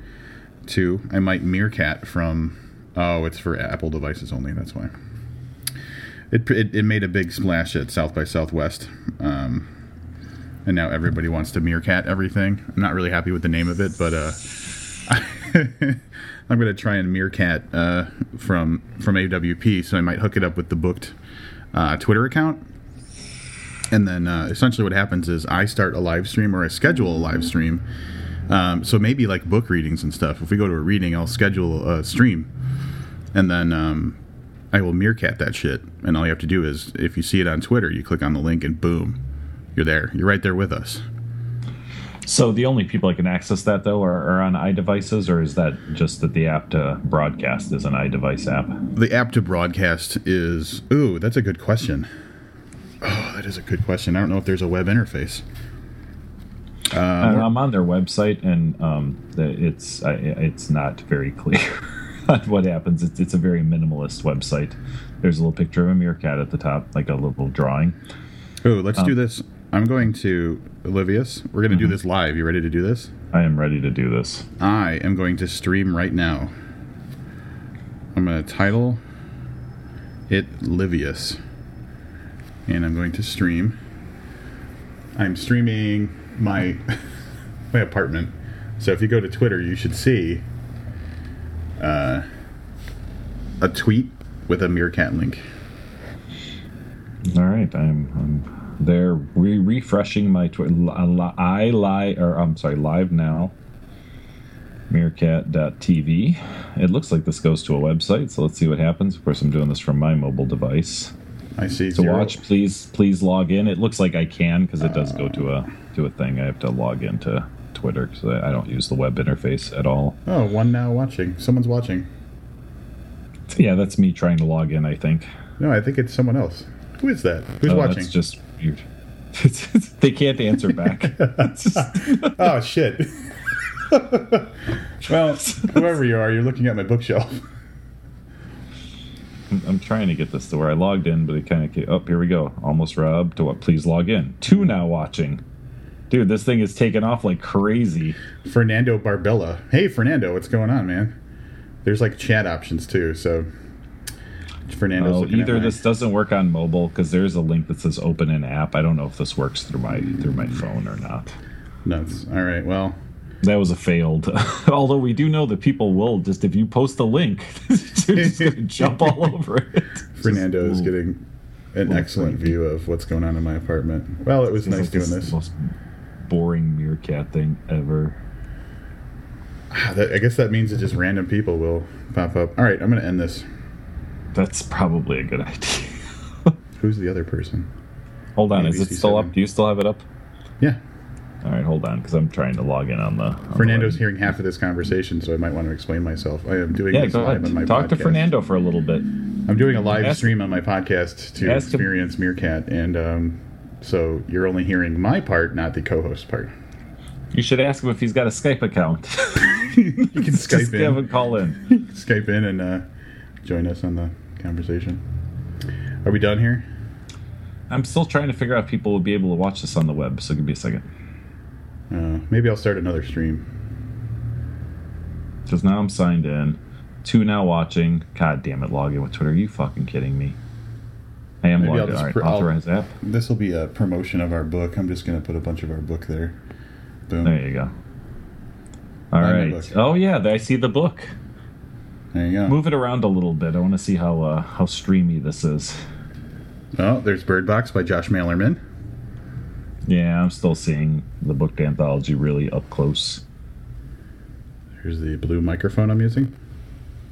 to I might Meerkat from. Oh, it's for Apple devices only. That's why. It, it, it made a big splash at South by Southwest, um, and now everybody wants to Meerkat everything. I'm not really happy with the name of it, but uh, [LAUGHS] I'm going to try and Meerkat uh, from from AWP, so I might hook it up with the booked uh, Twitter account. And then uh, essentially what happens is I start a live stream or I schedule a live stream Um, so maybe like book readings and stuff. If we go to a reading, I'll schedule a stream, and then um, I will meerkat that shit. And all you have to do is, if you see it on Twitter, you click on the link, and boom, you're there. You're right there with us. So the only people that can access that though are, are on iDevices, or is that just that the app to broadcast is an iDevice app? The app to broadcast is. Ooh, that's a good question. Oh, that is a good question. I don't know if there's a web interface. Uh, I'm on their website, and um, it's it's not very clear [LAUGHS] [LAUGHS] what happens. It's, it's a very minimalist website. There's a little picture of a meerkat at the top, like a little drawing. Oh, let's do um, this. I'm going to Olivius. We're going to do mm-hmm. this live. You ready to do this? I am ready to do this. I am going to stream right now. I'm going to title it Livius. And I'm going to stream. I'm streaming my [LAUGHS] my apartment. So if you go to Twitter, you should see uh, a tweet with a meerkat link. All right, I'm I'm there re- refreshing my Twitter. I lie or I'm sorry, live now. Meerkat.tv. It looks like this goes to a website, so let's see what happens. Of course, I'm doing this from my mobile device. I see. To watch, please please log in. It looks like I can because it does go to a to a thing. I have to log into Twitter because I, I don't use the web interface at all. Oh, one now watching. Someone's watching. Yeah, that's me trying to log in. I think. No, I think it's someone else. Who is that? Who's Oh, watching? That's just weird. [LAUGHS] they can't answer back. Just- [LAUGHS] Oh shit. [LAUGHS] well, whoever you are, you're looking at my bookshelf. I'm, trying to get this to where I logged in, but it kind of came. oh here we go. Almost Rob to what? Please log in. Two now watching. Dude, this thing is taking off like crazy. Fernando Barbella. Hey, Fernando, what's going on, man? There's like chat options too, so Fernando's Oh, either this doesn't work on mobile because there's a link that says open an app. I don't know if this works through my through my phone or not. nuts. All right, well, That was a failed. [LAUGHS] Although we do know that people will just if you post the link, [LAUGHS] just gonna [LAUGHS] jump all over it. Fernando is getting an excellent view of what's going on in my apartment. Well, it was nice doing this. Boring meerkat thing ever. Ah, I guess that means that just random people will pop up. All right, I'm going to end this. That's probably a good idea. [LAUGHS] Who's the other person? hold on, is it ABC7. still up? Do you still have it up? Yeah, All right, hold on, because I'm trying to log in on the. on Fernando's web. hearing half of this conversation, so I might want to explain myself. I am doing Yeah, this go live ahead. on my Talk to. Fernando for a little bit. I'm doing a live Ask- stream on my podcast to him- experience Meerkat, and um, so you're only hearing my part, not the co-host part. You should ask him if he's got a Skype account. [LAUGHS] You can Just Skype have in, him call in. [LAUGHS] Skype in, and uh, join us on the conversation. Are we done here? I'm still trying to figure out if people will be able to watch this on the web. So give me a second. Uh, maybe I'll start another stream. Because now I'm signed in. Two now watching. God damn it, log in with Twitter. Are you fucking kidding me? I am logged. All right, pr- I'll- authorize app. This will be a promotion of our book. I'm just going to put a bunch of our book there. Boom. There you go. All my right. Oh yeah, I see the book. There you go. Move it around a little bit. I want to see how uh, how streamy this is. Oh, there's Bird Box by Josh Malerman. Yeah, I'm still seeing the book anthology really up close. Here's the blue microphone I'm using.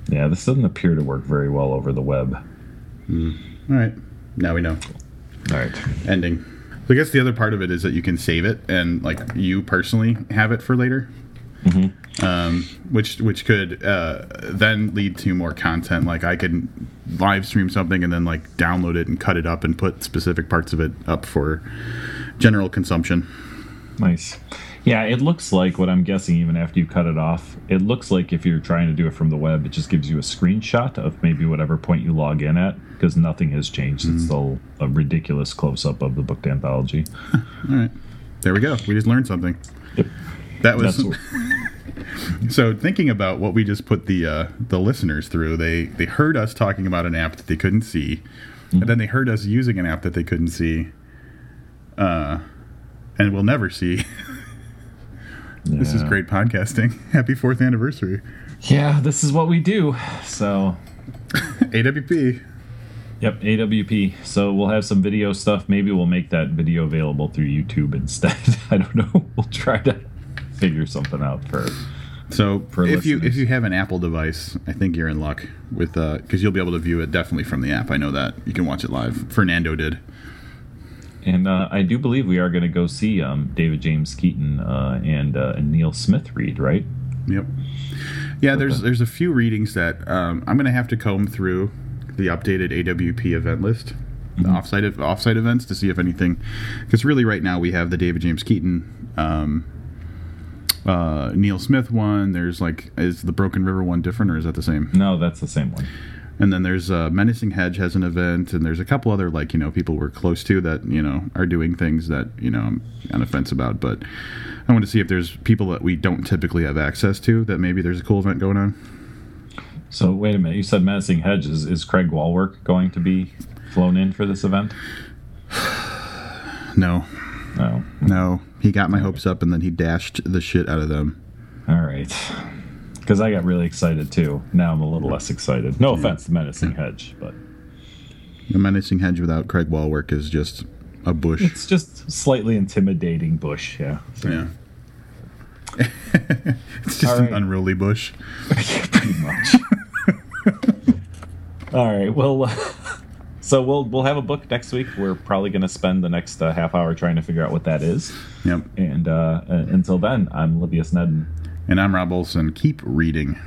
Yeah, this doesn't appear to work very well over the web. All right. Now we know. All right. ending. So I guess the other part of it is that you can save it and like you personally have it for later, um, which which could uh, then lead to more content. Like I could live stream something and then like download it and cut it up and put specific parts of it up for general consumption. Nice. Yeah, it looks like what I'm guessing, even after you cut it off, it looks like if you're trying to do it from the web, it just gives you a screenshot of maybe whatever point you log in at because nothing has changed. It's still a ridiculous close up of the book anthology. [LAUGHS] All right, there we go. We just learned something. Yep. That was [LAUGHS] so thinking about what we just put the uh, the listeners through. They they heard us talking about an app that they couldn't see, and then they heard us using an app that they couldn't see, uh, and will never see. [LAUGHS] This is great podcasting. [LAUGHS] Happy fourth anniversary, Yeah, this is what we do. So, [LAUGHS] AWP. yep, AWP. So we'll have some video stuff. Maybe we'll make that video available through YouTube instead. [LAUGHS] I don't know. We'll try to figure something out for. So For if you if you have an Apple device, I think you're in luck with uh, because you'll be able to view it definitely from the app. I know that you can watch it live. Fernando did. And uh, I do believe we are going to go see um, David James Keaton uh, and, uh, and Neil Smith read, right? Yep. Yeah, there's there's a few readings that um, I'm going to have to comb through the updated AWP event list, the offsite of offsite events to see if anything. Because really, right now we have the David James Keaton, um, uh, Neil Smith one. There's like is the Broken River one different or is that the same? No, that's the same one. And then there's uh, Menacing Hedge has an event, and there's a couple other like you know people we're close to that you know are doing things that you know I'm on the fence about. But I want to see if there's people that we don't typically have access to that maybe there's a cool event going on. So wait a minute. You said Menacing Hedge. Is, is Craig Wallwork going to be flown in for this event? No, No. no, he got my hopes up and then he dashed the shit out of them. All right. Because I got really excited too. Now I'm a little less excited. No offense to Menacing Hedge, but The Menacing Hedge without Craig Wallwork is just a bush. it's just slightly intimidating bush. Yeah. So- Yeah. [LAUGHS] it's just All an unruly bush. [LAUGHS] pretty much. [LAUGHS] All right. Well, so we'll we'll have a book next week. We're probably going to spend the next uh, half hour trying to figure out what that is. Yep. And uh, uh, until then, I'm Livius Nedden. And I'm Rob Olson. Keep reading.